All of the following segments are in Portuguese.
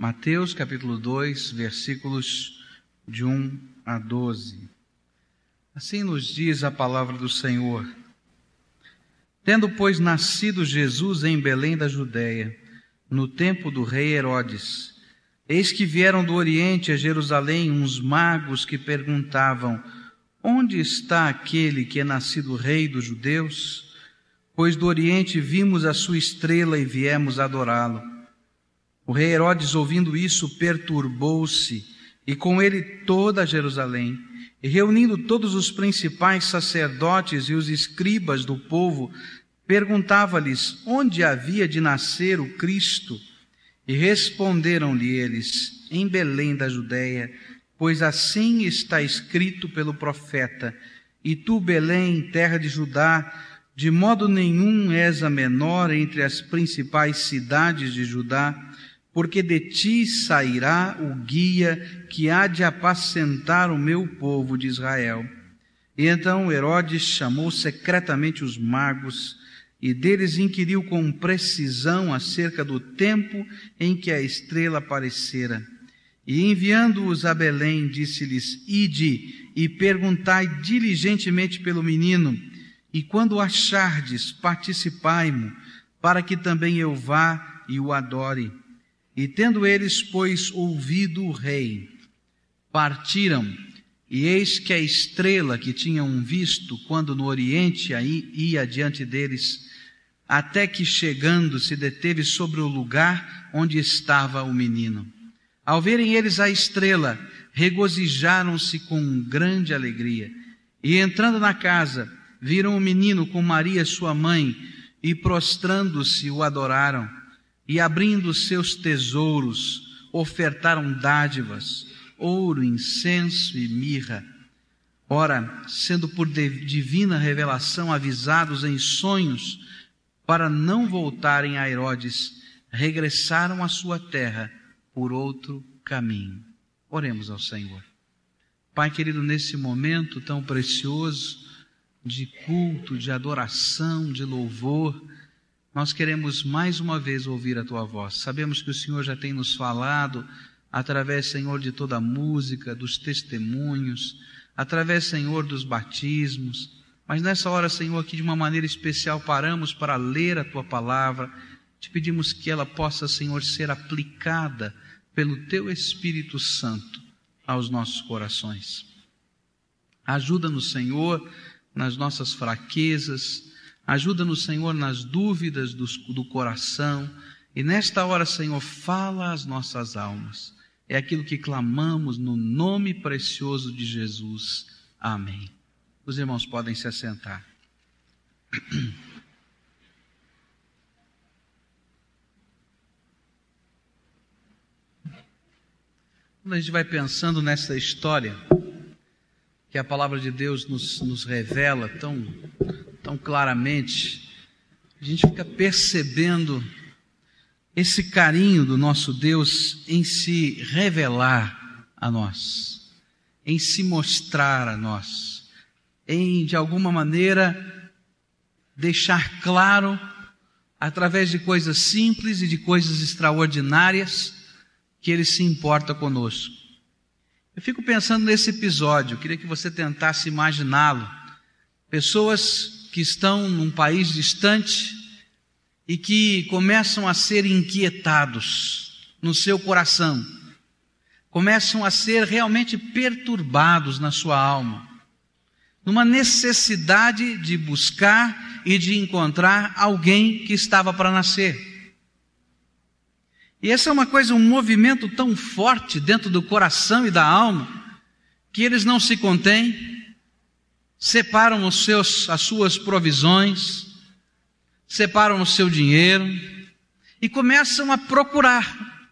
Mateus capítulo 2, versículos de 1 a 12. Assim nos diz a palavra do Senhor. Tendo, pois, nascido Jesus em Belém da Judéia, no tempo do rei Herodes, eis que vieram do Oriente a Jerusalém uns magos que perguntavam: Onde está aquele que é nascido rei dos judeus? Pois do Oriente vimos a sua estrela e viemos adorá-lo. O rei Herodes, ouvindo isso, perturbou-se, e com ele toda Jerusalém. E reunindo todos os principais sacerdotes e os escribas do povo, perguntava-lhes onde havia de nascer o Cristo. E responderam-lhe eles: Em Belém da Judéia, pois assim está escrito pelo profeta: E tu, Belém, terra de Judá, de modo nenhum és a menor entre as principais cidades de Judá, porque de ti sairá o guia que há de apacentar o meu povo de Israel. E então Herodes chamou secretamente os magos e deles inquiriu com precisão acerca do tempo em que a estrela aparecera. E enviando-os a Belém, disse-lhes: Ide e perguntai diligentemente pelo menino, e quando achardes, participai-mo, para que também eu vá e o adore. E tendo eles, pois, ouvido o rei, partiram, e eis que a estrela que tinham visto quando no Oriente ia diante deles, até que chegando se deteve sobre o lugar onde estava o menino. Ao verem eles a estrela, regozijaram-se com grande alegria. E entrando na casa, viram o menino com Maria, sua mãe, e prostrando-se o adoraram e abrindo seus tesouros, ofertaram dádivas, ouro, incenso e mirra. Ora, sendo por divina revelação avisados em sonhos, para não voltarem a Herodes, regressaram à sua terra por outro caminho. Oremos ao Senhor. Pai querido, nesse momento tão precioso de culto, de adoração, de louvor, nós queremos mais uma vez ouvir a tua voz. Sabemos que o Senhor já tem nos falado através, Senhor, de toda a música, dos testemunhos, através, Senhor, dos batismos. Mas nessa hora, Senhor, aqui de uma maneira especial paramos para ler a tua palavra. Te pedimos que ela possa, Senhor, ser aplicada pelo teu Espírito Santo aos nossos corações. Ajuda-nos, Senhor, nas nossas fraquezas, Ajuda-nos, Senhor, nas dúvidas do, do coração. E nesta hora, Senhor, fala às nossas almas. É aquilo que clamamos no nome precioso de Jesus. Amém. Os irmãos podem se assentar. Quando a gente vai pensando nessa história, que a palavra de Deus nos, nos revela tão tão claramente, a gente fica percebendo esse carinho do nosso Deus em se revelar a nós, em se mostrar a nós, em de alguma maneira deixar claro, através de coisas simples e de coisas extraordinárias, que Ele se importa conosco. Eu fico pensando nesse episódio, queria que você tentasse imaginá-lo. Pessoas que estão num país distante e que começam a ser inquietados no seu coração, começam a ser realmente perturbados na sua alma, numa necessidade de buscar e de encontrar alguém que estava para nascer. E essa é uma coisa, um movimento tão forte dentro do coração e da alma, que eles não se contêm, separam os seus, as suas provisões, separam o seu dinheiro e começam a procurar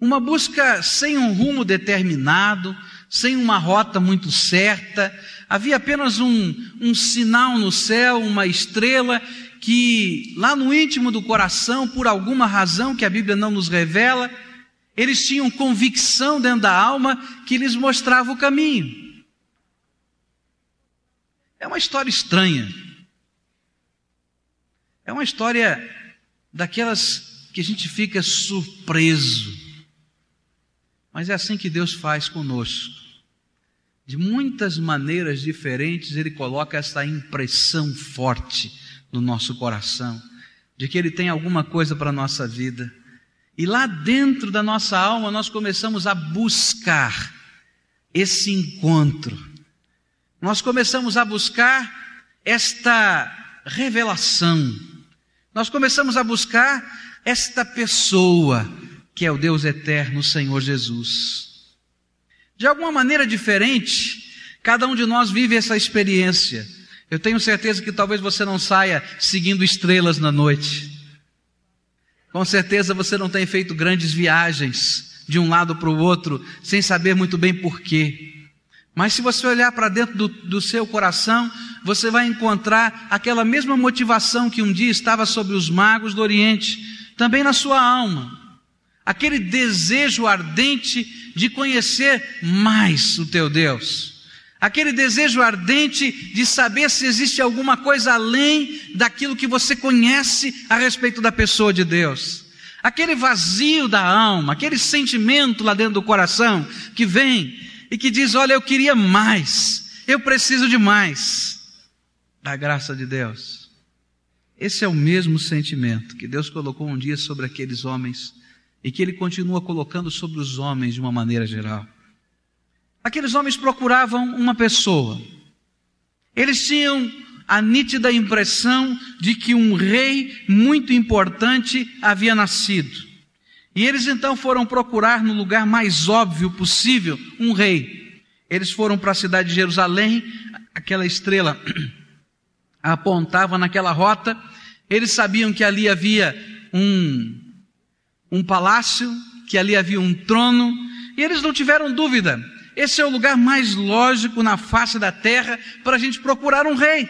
uma busca sem um rumo determinado, sem uma rota muito certa. Havia apenas um, um sinal no céu, uma estrela que lá no íntimo do coração, por alguma razão que a Bíblia não nos revela, eles tinham convicção dentro da alma que lhes mostrava o caminho. É uma história estranha. É uma história daquelas que a gente fica surpreso. Mas é assim que Deus faz conosco. De muitas maneiras diferentes, Ele coloca essa impressão forte no nosso coração, de que Ele tem alguma coisa para a nossa vida. E lá dentro da nossa alma, nós começamos a buscar esse encontro. Nós começamos a buscar esta revelação. Nós começamos a buscar esta pessoa que é o Deus eterno, o Senhor Jesus. De alguma maneira diferente, cada um de nós vive essa experiência. Eu tenho certeza que talvez você não saia seguindo estrelas na noite. Com certeza você não tem feito grandes viagens de um lado para o outro sem saber muito bem porquê. Mas se você olhar para dentro do, do, seu coração, você vai encontrar aquela mesma motivação que um dia estava sobre os magos do Oriente, também na sua alma. Aquele desejo ardente de conhecer mais o teu Deus, aquele desejo ardente de saber se existe alguma coisa além daquilo que você conhece a respeito da pessoa de Deus, aquele vazio da alma, aquele sentimento lá dentro do coração que vem e que diz: Olha, eu queria mais, eu preciso de mais da graça de Deus. Esse é o mesmo sentimento que Deus colocou um dia sobre aqueles homens e que ele continua colocando sobre os homens de uma maneira geral. Aqueles homens procuravam uma pessoa. Eles tinham a nítida impressão de que um rei muito importante havia nascido. E eles então foram procurar no lugar mais óbvio possível um rei. Eles foram para a cidade de Jerusalém, aquela estrela apontava naquela rota. Eles sabiam que ali havia um um palácio, que ali havia um trono, e eles não tiveram dúvida. Esse é o lugar mais lógico na face da terra para a gente procurar um rei.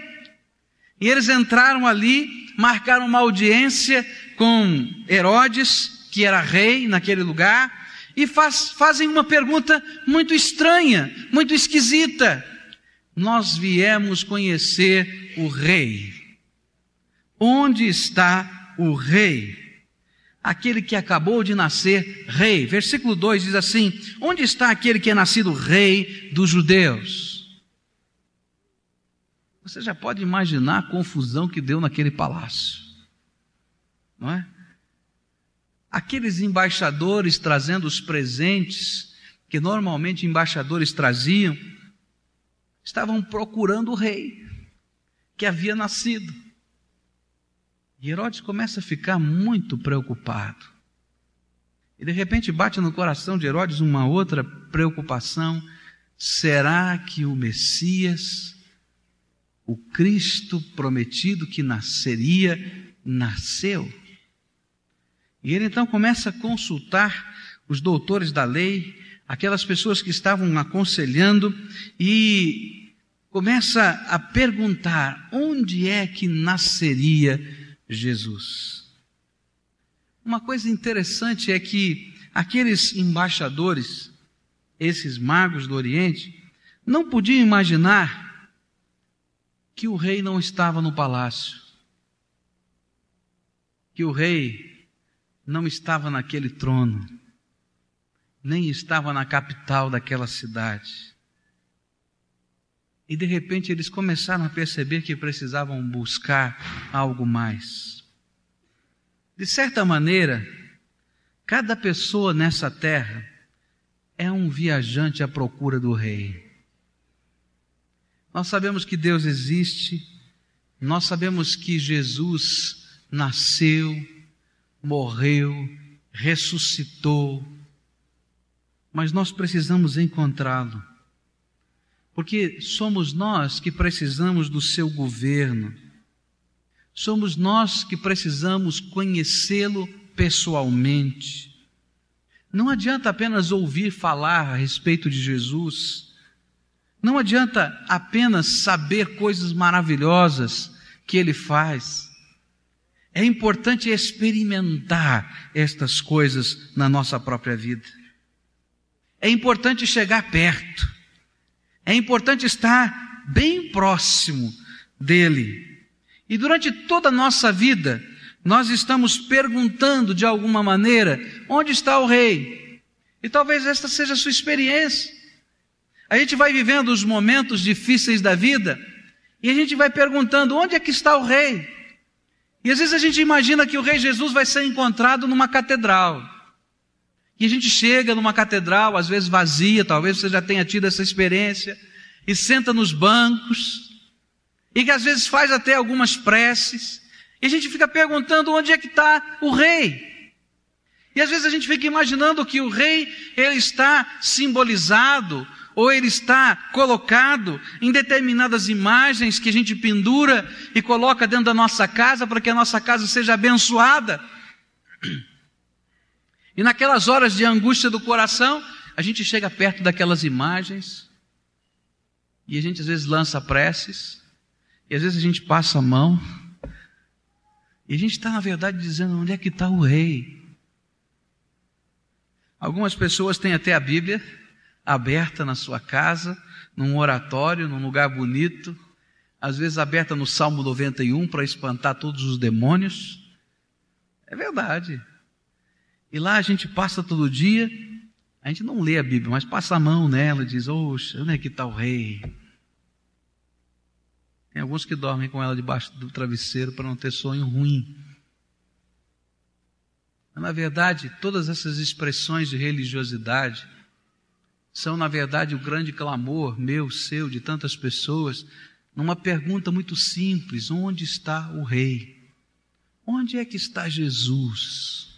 E eles entraram ali, marcaram uma audiência com Herodes, que era rei naquele lugar, e faz, fazem uma pergunta muito estranha, muito esquisita. Nós viemos conhecer o rei. Onde está o rei? aquele que acabou de nascer rei. Versículo 2 diz assim: Onde está aquele que é nascido rei dos judeus? Você já pode imaginar a confusão que deu naquele palácio, não é? Aqueles embaixadores trazendo os presentes que normalmente embaixadores traziam, estavam procurando o rei que havia nascido. E Herodes começa a ficar muito preocupado. E de repente bate no coração de Herodes uma outra preocupação: será que o Messias, o Cristo prometido que nasceria, nasceu? E ele então começa a consultar os doutores da lei, aquelas pessoas que estavam aconselhando, e começa a perguntar: onde é que nasceria Jesus. Uma coisa interessante é que aqueles embaixadores, esses magos do Oriente, não podiam imaginar que o rei não estava no palácio, que o rei não estava naquele trono, nem estava na capital daquela cidade. E de repente eles começaram a perceber que precisavam buscar algo mais. De certa maneira, cada pessoa nessa terra é um viajante à procura do Rei. Nós sabemos que Deus existe, nós sabemos que Jesus nasceu, morreu, ressuscitou, mas nós precisamos encontrá-lo porque somos nós que precisamos do seu governo, somos nós que precisamos conhecê-lo pessoalmente. Não adianta apenas ouvir falar a respeito de Jesus, não adianta apenas saber coisas maravilhosas que ele faz. É importante experimentar estas coisas na nossa própria vida. É importante chegar perto. É importante estar bem próximo dele. E durante toda a nossa vida, nós estamos perguntando de alguma maneira: onde está o rei? E talvez esta seja a sua experiência. A gente vai vivendo os momentos difíceis da vida e a gente vai perguntando: onde é que está o rei? E às vezes a gente imagina que o rei Jesus vai ser encontrado numa catedral. E a gente chega numa catedral, às vezes vazia, talvez você já tenha tido essa experiência, e senta nos bancos, e que às vezes faz até algumas preces, e a gente fica perguntando onde é que está o rei. E às vezes a gente fica imaginando que o rei, ele está simbolizado, ou ele está colocado em determinadas imagens que a gente pendura e coloca dentro da nossa casa para que a nossa casa seja abençoada. E naquelas horas de angústia do coração, a gente chega perto daquelas imagens e a gente às vezes lança preces, e às vezes a gente passa a mão, e a gente está, na verdade, dizendo: onde é que está o rei? Algumas pessoas têm até a Bíblia aberta na sua casa, num oratório, num lugar bonito, às vezes aberta no Salmo 91 para espantar todos os demônios. É verdade. E lá a gente passa todo dia, a gente não lê a Bíblia, mas passa a mão nela e diz: Oxa, onde é que está o rei? Tem alguns que dormem com ela debaixo do travesseiro para não ter sonho ruim. Na verdade, todas essas expressões de religiosidade são, na verdade, o grande clamor meu, seu, de tantas pessoas, numa pergunta muito simples: onde está o Rei? Onde é que está Jesus?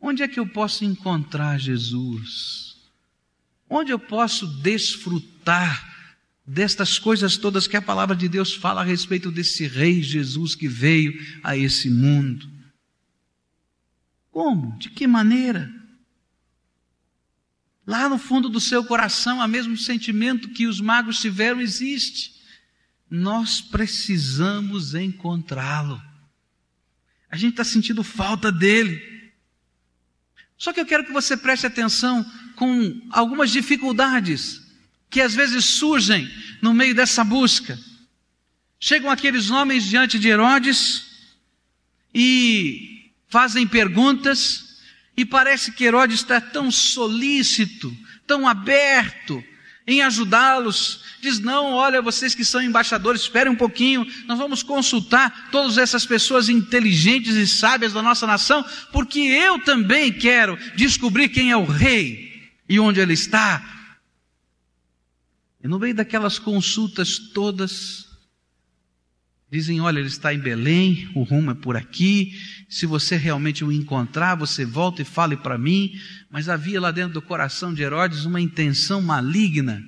Onde é que eu posso encontrar Jesus? Onde eu posso desfrutar destas coisas todas que a palavra de Deus fala a respeito desse Rei Jesus que veio a esse mundo? Como? De que maneira? Lá no fundo do seu coração, o mesmo sentimento que os magos tiveram existe. Nós precisamos encontrá-lo. A gente está sentindo falta dele. Só que eu quero que você preste atenção com algumas dificuldades que às vezes surgem no meio dessa busca. Chegam aqueles homens diante de Herodes e fazem perguntas, e parece que Herodes está tão solícito, tão aberto em ajudá-los. Diz: Não, olha, vocês que são embaixadores, esperem um pouquinho, nós vamos consultar todas essas pessoas inteligentes e sábias da nossa nação, porque eu também quero descobrir quem é o rei e onde ele está. E no meio daquelas consultas todas, dizem: Olha, ele está em Belém, o rumo é por aqui, se você realmente o encontrar, você volta e fale para mim. Mas havia lá dentro do coração de Herodes uma intenção maligna,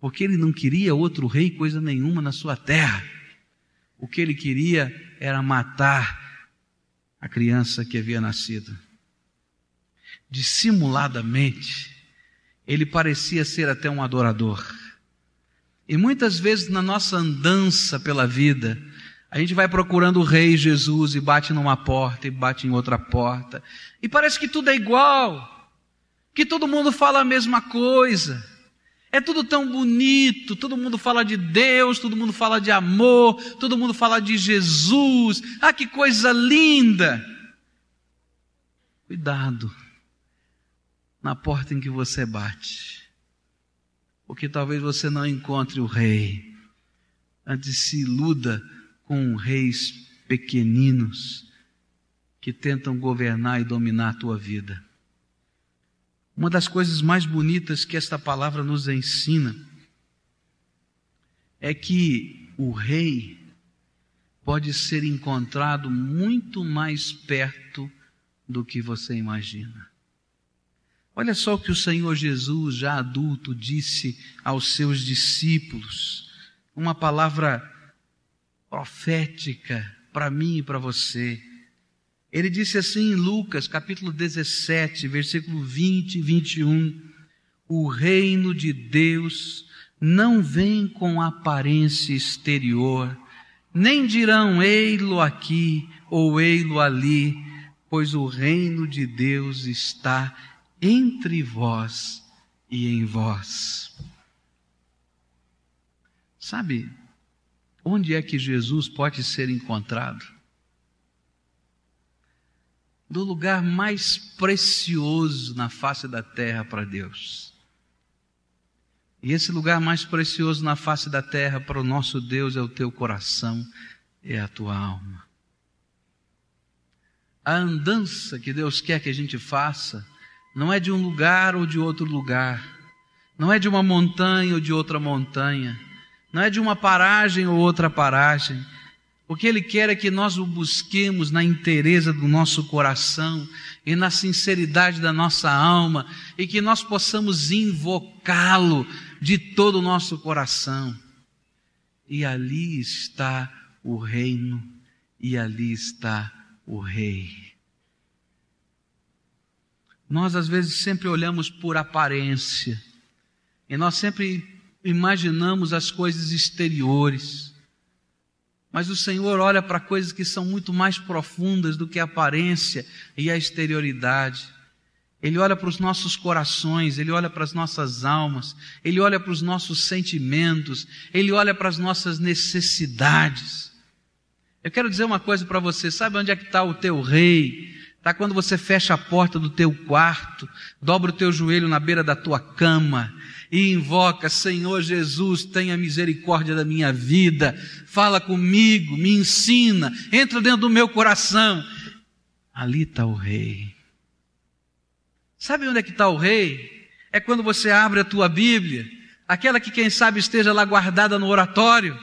porque ele não queria outro rei, coisa nenhuma na sua terra. O que ele queria era matar a criança que havia nascido. Dissimuladamente, ele parecia ser até um adorador. E muitas vezes na nossa andança pela vida, a gente vai procurando o Rei Jesus e bate numa porta e bate em outra porta. E parece que tudo é igual. Que todo mundo fala a mesma coisa. É tudo tão bonito, todo mundo fala de Deus, todo mundo fala de amor, todo mundo fala de Jesus. Ah, que coisa linda! Cuidado na porta em que você bate, porque talvez você não encontre o Rei. Antes se iluda com reis pequeninos que tentam governar e dominar a tua vida. Uma das coisas mais bonitas que esta palavra nos ensina é que o rei pode ser encontrado muito mais perto do que você imagina. Olha só o que o Senhor Jesus, já adulto, disse aos seus discípulos, uma palavra profética para mim e para você. Ele disse assim em Lucas, capítulo 17, versículo 20 e 21: O reino de Deus não vem com aparência exterior, nem dirão ei-lo aqui ou ei-lo ali, pois o reino de Deus está entre vós e em vós. Sabe, Onde é que Jesus pode ser encontrado? do lugar mais precioso na face da terra para Deus. E esse lugar mais precioso na face da terra para o nosso Deus é o teu coração, é a tua alma. A andança que Deus quer que a gente faça não é de um lugar ou de outro lugar, não é de uma montanha ou de outra montanha, não é de uma paragem ou outra paragem, o que Ele quer é que nós o busquemos na inteireza do nosso coração e na sinceridade da nossa alma e que nós possamos invocá-lo de todo o nosso coração. E ali está o reino e ali está o rei. Nós às vezes sempre olhamos por aparência e nós sempre imaginamos as coisas exteriores. Mas o Senhor olha para coisas que são muito mais profundas do que a aparência e a exterioridade. Ele olha para os nossos corações, ele olha para as nossas almas, ele olha para os nossos sentimentos, ele olha para as nossas necessidades. Eu quero dizer uma coisa para você: sabe onde é que está o teu rei? Está quando você fecha a porta do teu quarto, dobra o teu joelho na beira da tua cama e invoca, Senhor Jesus, tenha misericórdia da minha vida, fala comigo, me ensina, entra dentro do meu coração. Ali está o rei. Sabe onde é que está o rei? É quando você abre a tua Bíblia, aquela que quem sabe esteja lá guardada no oratório,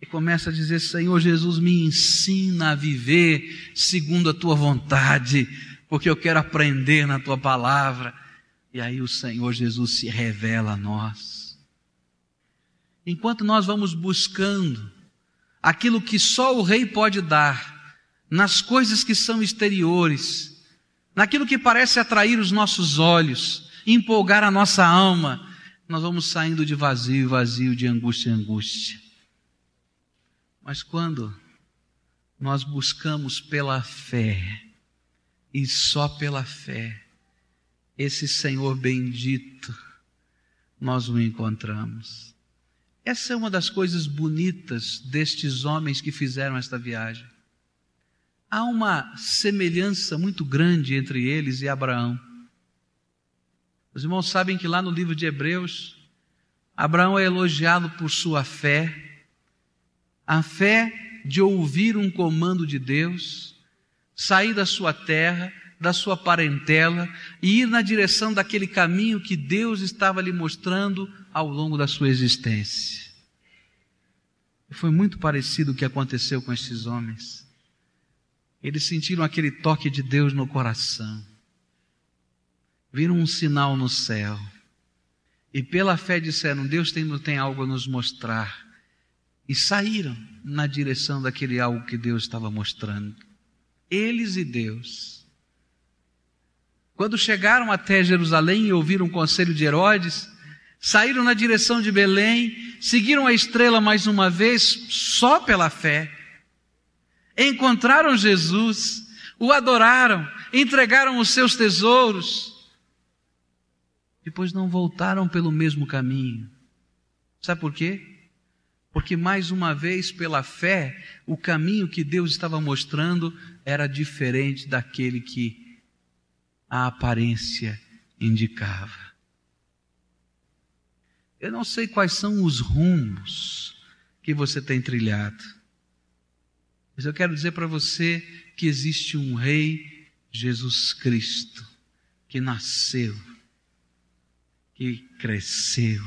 e começa a dizer: Senhor Jesus, me ensina a viver segundo a tua vontade, porque eu quero aprender na tua palavra. E aí o Senhor Jesus se revela a nós. Enquanto nós vamos buscando aquilo que só o Rei pode dar, nas coisas que são exteriores, naquilo que parece atrair os nossos olhos, empolgar a nossa alma, nós vamos saindo de vazio, vazio, de angústia angústia. Mas quando nós buscamos pela fé, e só pela fé, esse Senhor bendito, nós o encontramos. Essa é uma das coisas bonitas destes homens que fizeram esta viagem. Há uma semelhança muito grande entre eles e Abraão. Os irmãos sabem que lá no livro de Hebreus, Abraão é elogiado por sua fé, a fé de ouvir um comando de Deus, sair da sua terra da sua parentela e ir na direção daquele caminho que Deus estava lhe mostrando ao longo da sua existência. Foi muito parecido o que aconteceu com esses homens. Eles sentiram aquele toque de Deus no coração. Viram um sinal no céu. E pela fé disseram: Deus tem, tem algo a nos mostrar. E saíram na direção daquele algo que Deus estava mostrando. Eles e Deus. Quando chegaram até Jerusalém e ouviram o conselho de Herodes, saíram na direção de Belém, seguiram a estrela mais uma vez, só pela fé. Encontraram Jesus, o adoraram, entregaram os seus tesouros. Depois não voltaram pelo mesmo caminho. Sabe por quê? Porque mais uma vez, pela fé, o caminho que Deus estava mostrando era diferente daquele que a aparência indicava. Eu não sei quais são os rumos que você tem trilhado, mas eu quero dizer para você que existe um Rei, Jesus Cristo, que nasceu, que cresceu,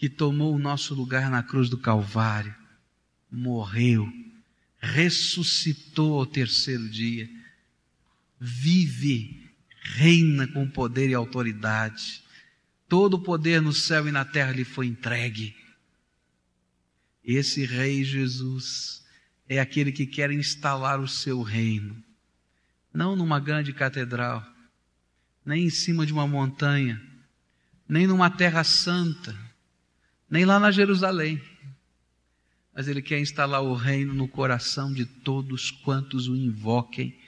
que tomou o nosso lugar na cruz do Calvário, morreu, ressuscitou ao terceiro dia vive, reina com poder e autoridade. Todo o poder no céu e na terra lhe foi entregue. Esse Rei Jesus é aquele que quer instalar o seu reino, não numa grande catedral, nem em cima de uma montanha, nem numa terra santa, nem lá na Jerusalém. Mas ele quer instalar o reino no coração de todos quantos o invoquem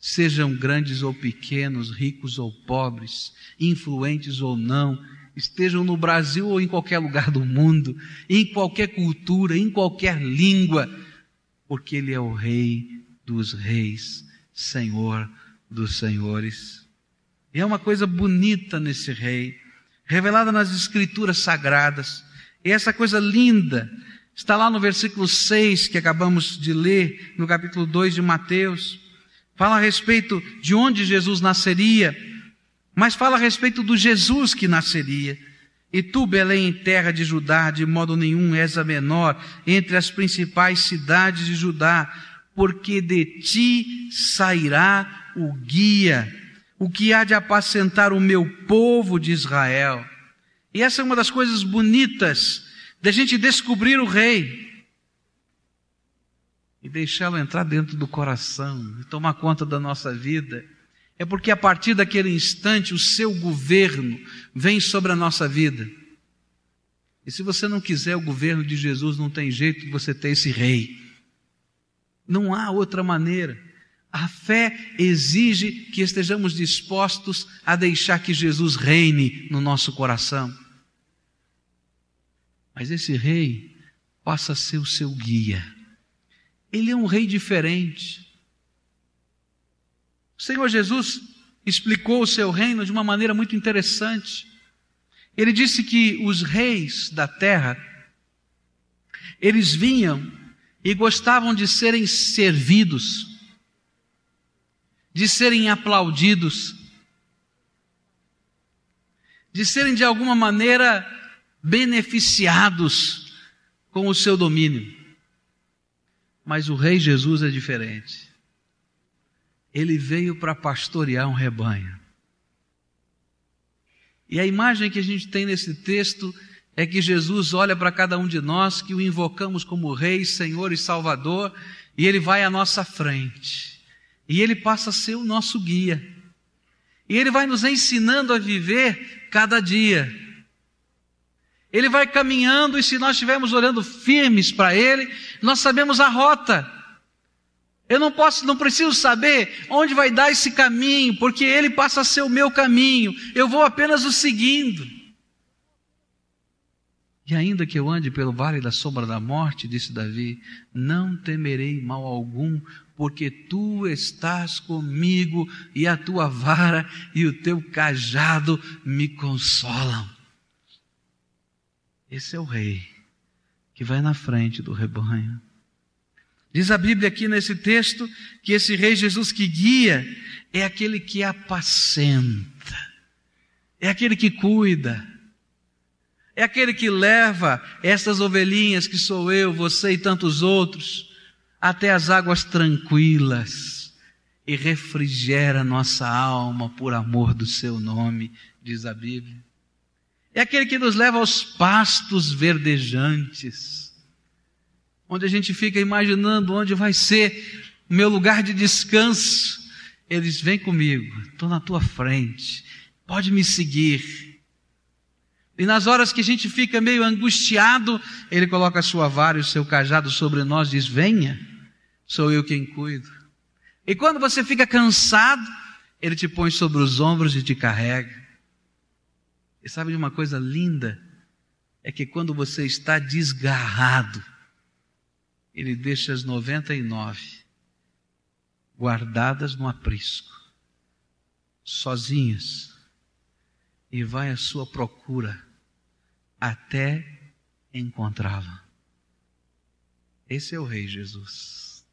sejam grandes ou pequenos, ricos ou pobres, influentes ou não, estejam no Brasil ou em qualquer lugar do mundo, em qualquer cultura, em qualquer língua, porque Ele é o Rei dos reis, Senhor dos senhores. E é uma coisa bonita nesse rei, revelada nas escrituras sagradas. E essa coisa linda está lá no versículo 6 que acabamos de ler, no capítulo 2 de Mateus. Fala a respeito de onde Jesus nasceria, mas fala a respeito do Jesus que nasceria. E tu, Belém, terra de Judá, de modo nenhum és a menor entre as principais cidades de Judá, porque de ti sairá o guia, o que há de apacentar o meu povo de Israel. E essa é uma das coisas bonitas da gente descobrir o rei e deixá-lo entrar dentro do coração e tomar conta da nossa vida. É porque a partir daquele instante o seu governo vem sobre a nossa vida. E se você não quiser o governo de Jesus, não tem jeito de você ter esse rei. Não há outra maneira. A fé exige que estejamos dispostos a deixar que Jesus reine no nosso coração. Mas esse rei passa a ser o seu guia. Ele é um rei diferente. O Senhor Jesus explicou o seu reino de uma maneira muito interessante. Ele disse que os reis da terra, eles vinham e gostavam de serem servidos, de serem aplaudidos, de serem de alguma maneira beneficiados com o seu domínio. Mas o Rei Jesus é diferente. Ele veio para pastorear um rebanho. E a imagem que a gente tem nesse texto é que Jesus olha para cada um de nós que o invocamos como Rei, Senhor e Salvador, e ele vai à nossa frente. E ele passa a ser o nosso guia. E ele vai nos ensinando a viver cada dia. Ele vai caminhando e se nós estivermos olhando firmes para ele, nós sabemos a rota. Eu não posso, não preciso saber onde vai dar esse caminho, porque ele passa a ser o meu caminho. Eu vou apenas o seguindo. E ainda que eu ande pelo vale da sombra da morte, disse Davi, não temerei mal algum, porque tu estás comigo e a tua vara e o teu cajado me consolam. Esse é o rei que vai na frente do rebanho. Diz a Bíblia aqui nesse texto que esse Rei Jesus que guia é aquele que apacenta, é aquele que cuida, é aquele que leva essas ovelhinhas que sou eu, você e tantos outros até as águas tranquilas e refrigera nossa alma por amor do seu nome, diz a Bíblia. É aquele que nos leva aos pastos verdejantes onde a gente fica imaginando onde vai ser o meu lugar de descanso. Eles vêm comigo, estou na tua frente, pode me seguir. E nas horas que a gente fica meio angustiado, ele coloca a sua vara e o seu cajado sobre nós e diz: Venha, sou eu quem cuido. E quando você fica cansado, ele te põe sobre os ombros e te carrega. E sabe de uma coisa linda? É que quando você está desgarrado, ele deixa as 99 guardadas no aprisco, sozinhas, e vai à sua procura até encontrá-la. Esse é o Rei Jesus.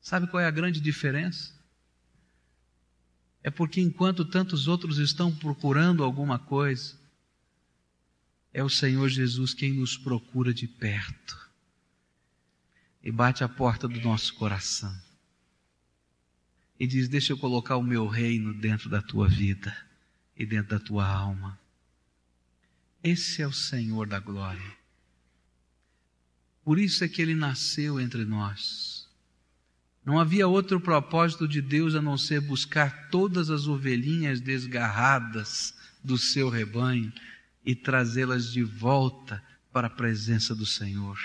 Sabe qual é a grande diferença? É porque enquanto tantos outros estão procurando alguma coisa, é o Senhor Jesus quem nos procura de perto e bate a porta do nosso coração e diz: Deixa eu colocar o meu reino dentro da tua vida e dentro da tua alma. Esse é o Senhor da glória. Por isso é que ele nasceu entre nós. Não havia outro propósito de Deus a não ser buscar todas as ovelhinhas desgarradas do seu rebanho e trazê-las de volta para a presença do Senhor.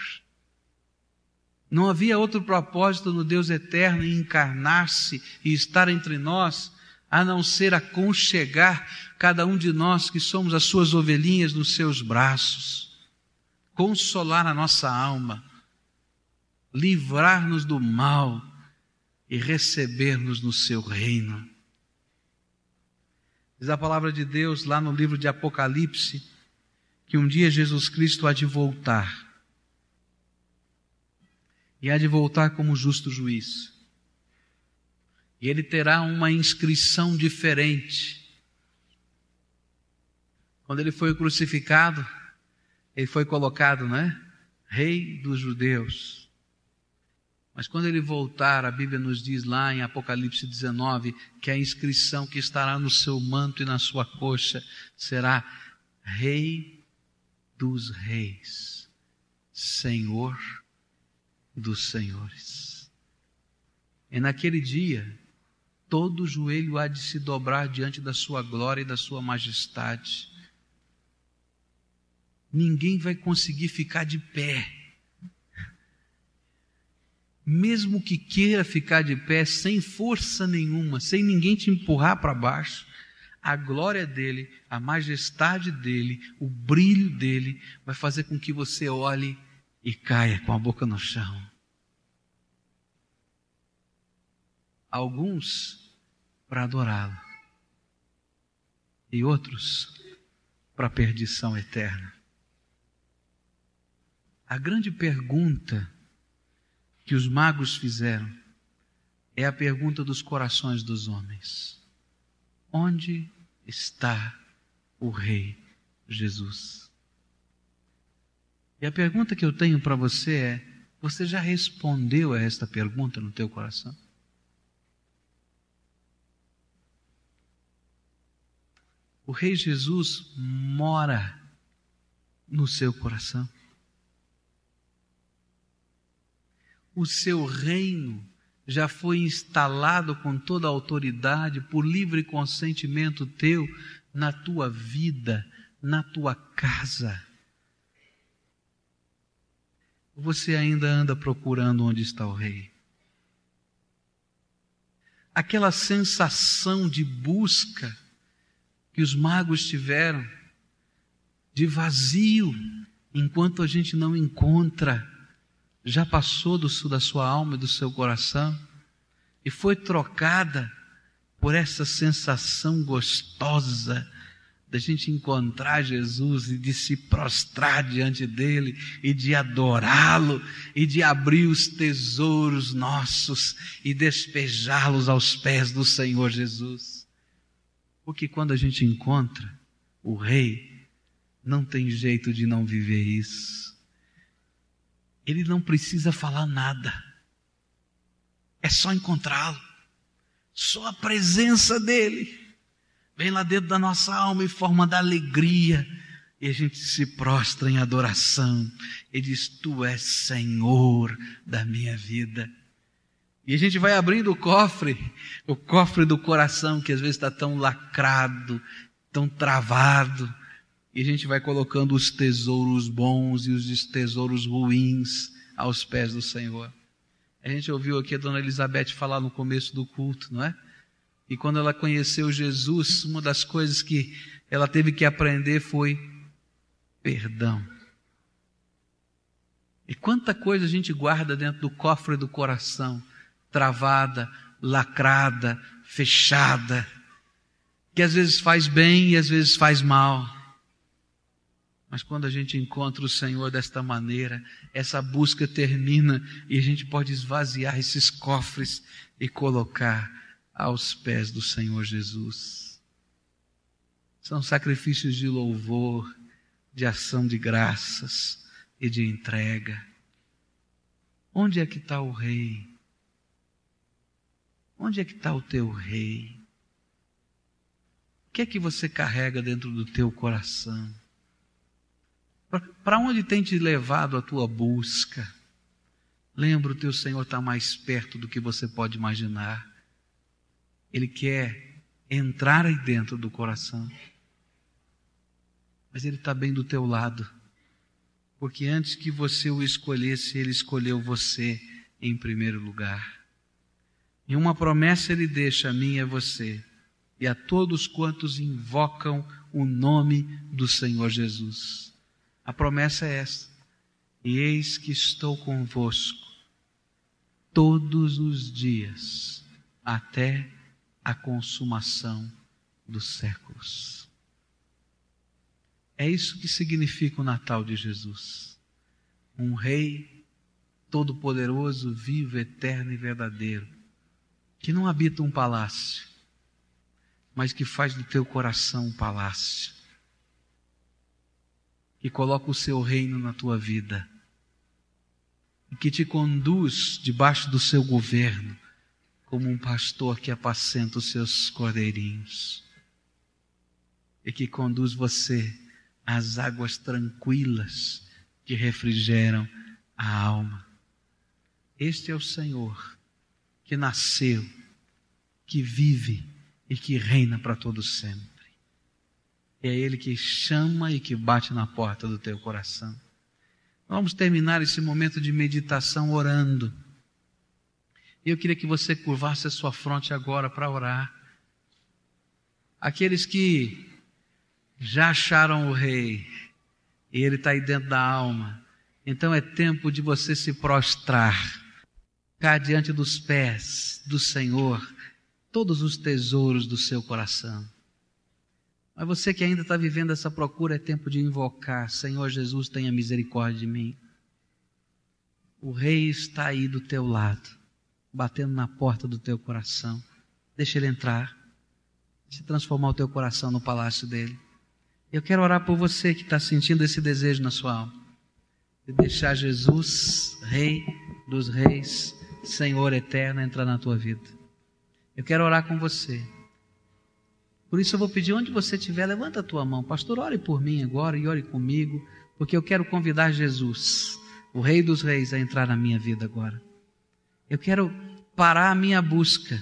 Não havia outro propósito no Deus eterno em encarnar-se e estar entre nós, a não ser aconchegar cada um de nós que somos as suas ovelhinhas nos seus braços, consolar a nossa alma, livrar-nos do mal e receber-nos no seu reino. Diz a palavra de Deus lá no livro de Apocalipse que um dia Jesus Cristo há de voltar. E há de voltar como justo juiz. E ele terá uma inscrição diferente. Quando ele foi crucificado, ele foi colocado, né? Rei dos judeus. Mas quando ele voltar, a Bíblia nos diz lá em Apocalipse 19 que a inscrição que estará no seu manto e na sua coxa será Rei dos Reis, Senhor dos Senhores. E naquele dia, todo joelho há de se dobrar diante da sua glória e da sua majestade. Ninguém vai conseguir ficar de pé. Mesmo que queira ficar de pé sem força nenhuma, sem ninguém te empurrar para baixo, a glória dele, a majestade dele, o brilho dele vai fazer com que você olhe e caia com a boca no chão. Alguns para adorá-lo e outros para a perdição eterna. A grande pergunta que os magos fizeram é a pergunta dos corações dos homens: Onde está o Rei Jesus? E a pergunta que eu tenho para você é: você já respondeu a esta pergunta no teu coração? O Rei Jesus mora no seu coração. O seu reino já foi instalado com toda a autoridade, por livre consentimento teu, na tua vida, na tua casa. Você ainda anda procurando onde está o Rei. Aquela sensação de busca que os magos tiveram, de vazio, enquanto a gente não encontra, já passou do sul da sua alma e do seu coração e foi trocada por essa sensação gostosa da gente encontrar Jesus e de se prostrar diante dele e de adorá-lo e de abrir os tesouros nossos e despejá-los aos pés do Senhor Jesus. Porque quando a gente encontra o Rei, não tem jeito de não viver isso. Ele não precisa falar nada, é só encontrá-lo, só a presença dEle. Vem lá dentro da nossa alma em forma da alegria. E a gente se prostra em adoração. E diz: Tu és Senhor da minha vida. E a gente vai abrindo o cofre, o cofre do coração que às vezes está tão lacrado, tão travado, e a gente vai colocando os tesouros bons e os tesouros ruins aos pés do Senhor. A gente ouviu aqui a dona Elizabeth falar no começo do culto, não é? E quando ela conheceu Jesus, uma das coisas que ela teve que aprender foi perdão. E quanta coisa a gente guarda dentro do cofre do coração travada, lacrada, fechada, que às vezes faz bem e às vezes faz mal. Mas quando a gente encontra o Senhor desta maneira, essa busca termina e a gente pode esvaziar esses cofres e colocar aos pés do Senhor Jesus. São sacrifícios de louvor, de ação de graças e de entrega. Onde é que está o Rei? Onde é que está o teu rei? O que é que você carrega dentro do teu coração? Para onde tem te levado a tua busca? Lembra, o teu Senhor está mais perto do que você pode imaginar. Ele quer entrar aí dentro do coração. Mas Ele está bem do teu lado. Porque antes que você o escolhesse, Ele escolheu você em primeiro lugar. E uma promessa ele deixa a mim e a você, e a todos quantos invocam o nome do Senhor Jesus. A promessa é esta: e eis que estou convosco todos os dias, até a consumação dos séculos. É isso que significa o Natal de Jesus. Um Rei todo-poderoso, vivo, eterno e verdadeiro, que não habita um palácio, mas que faz do teu coração um palácio, que coloca o seu reino na tua vida e que te conduz debaixo do seu governo, como um pastor que apacenta os seus cordeirinhos, e que conduz você às águas tranquilas que refrigeram a alma. Este é o Senhor que nasceu, que vive e que reina para todo sempre. É Ele que chama e que bate na porta do teu coração. Vamos terminar esse momento de meditação orando. E eu queria que você curvasse a sua fronte agora para orar. Aqueles que já acharam o rei, e ele está aí dentro da alma, então é tempo de você se prostrar, ficar diante dos pés do Senhor, todos os tesouros do seu coração. Mas você que ainda está vivendo essa procura, é tempo de invocar: Senhor Jesus, tenha misericórdia de mim. O Rei está aí do teu lado, batendo na porta do teu coração. Deixa ele entrar, se transformar o teu coração no palácio dele. Eu quero orar por você que está sentindo esse desejo na sua alma, de deixar Jesus, Rei dos Reis, Senhor eterno, entrar na tua vida. Eu quero orar com você. Por isso eu vou pedir onde você estiver, levanta a tua mão. Pastor, ore por mim agora e ore comigo, porque eu quero convidar Jesus, o Rei dos Reis, a entrar na minha vida agora. Eu quero parar a minha busca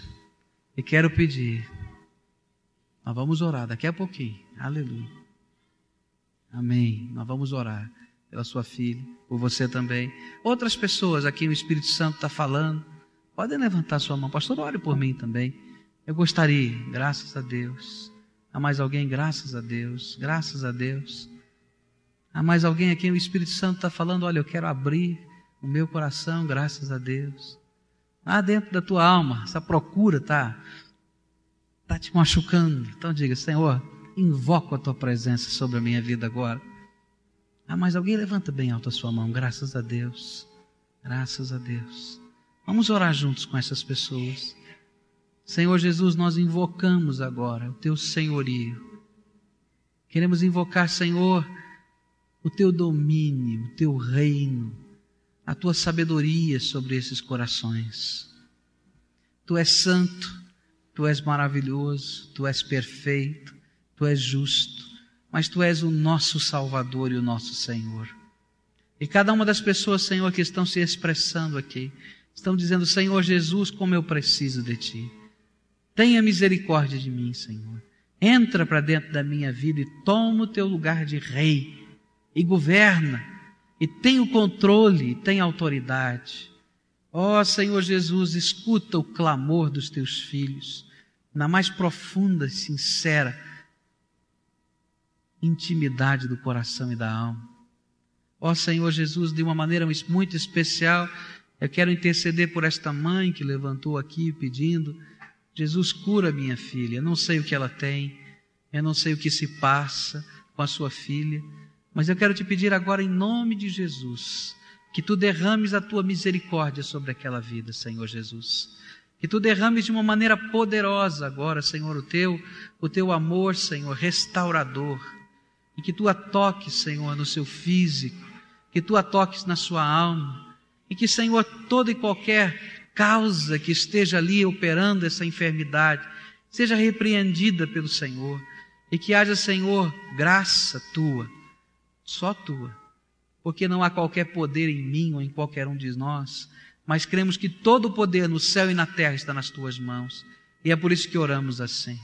e quero pedir. Nós vamos orar daqui a pouquinho. Aleluia. Amém. Nós vamos orar pela sua filha, por você também. Outras pessoas aqui o Espírito Santo está falando. Podem levantar sua mão. Pastor, ore por mim também. Eu gostaria, graças a Deus. Há mais alguém? Graças a Deus. Graças a Deus. Há mais alguém aqui? O Espírito Santo está falando: olha, eu quero abrir o meu coração, graças a Deus. Lá dentro da tua alma, essa procura está tá te machucando. Então diga: Senhor, invoco a tua presença sobre a minha vida agora. Há mais alguém? Levanta bem alto a sua mão, graças a Deus. Graças a Deus. Vamos orar juntos com essas pessoas. Senhor Jesus, nós invocamos agora o teu senhorio. Queremos invocar, Senhor, o teu domínio, o teu reino, a tua sabedoria sobre esses corações. Tu és santo, tu és maravilhoso, tu és perfeito, tu és justo, mas tu és o nosso Salvador e o nosso Senhor. E cada uma das pessoas, Senhor, que estão se expressando aqui, estão dizendo: Senhor Jesus, como eu preciso de ti. Tenha misericórdia de mim, Senhor. Entra para dentro da minha vida e toma o teu lugar de rei e governa e tem o controle e tem autoridade. Ó oh, Senhor Jesus, escuta o clamor dos teus filhos na mais profunda e sincera intimidade do coração e da alma. Ó oh, Senhor Jesus, de uma maneira muito especial, eu quero interceder por esta mãe que levantou aqui pedindo Jesus cura minha filha. Eu não sei o que ela tem, eu não sei o que se passa com a sua filha, mas eu quero te pedir agora, em nome de Jesus, que tu derrames a tua misericórdia sobre aquela vida, Senhor Jesus. Que tu derrames de uma maneira poderosa agora, Senhor, o teu, o teu amor, Senhor, restaurador. E que tu a toques, Senhor, no seu físico, que tu a toques na sua alma. E que, Senhor, toda e qualquer causa que esteja ali operando essa enfermidade seja repreendida pelo Senhor e que haja, Senhor, graça tua, só tua, porque não há qualquer poder em mim ou em qualquer um de nós, mas cremos que todo o poder no céu e na terra está nas tuas mãos e é por isso que oramos assim.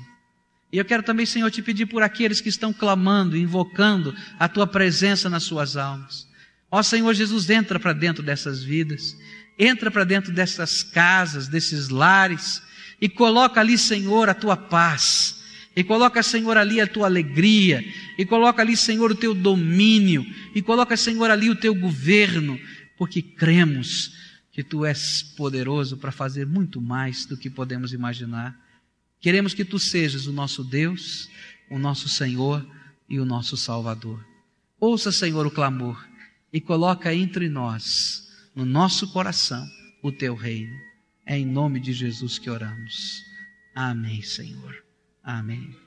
E eu quero também, Senhor, te pedir por aqueles que estão clamando, invocando a tua presença nas suas almas. Ó Senhor Jesus, entra para dentro dessas vidas Entra para dentro dessas casas, desses lares, e coloca ali, Senhor, a tua paz. E coloca, Senhor, ali a tua alegria. E coloca ali, Senhor, o teu domínio. E coloca, Senhor, ali o teu governo. Porque cremos que tu és poderoso para fazer muito mais do que podemos imaginar. Queremos que tu sejas o nosso Deus, o nosso Senhor e o nosso Salvador. Ouça, Senhor, o clamor e coloca entre nós no nosso coração o teu reino. É em nome de Jesus que oramos. Amém, Senhor. Amém.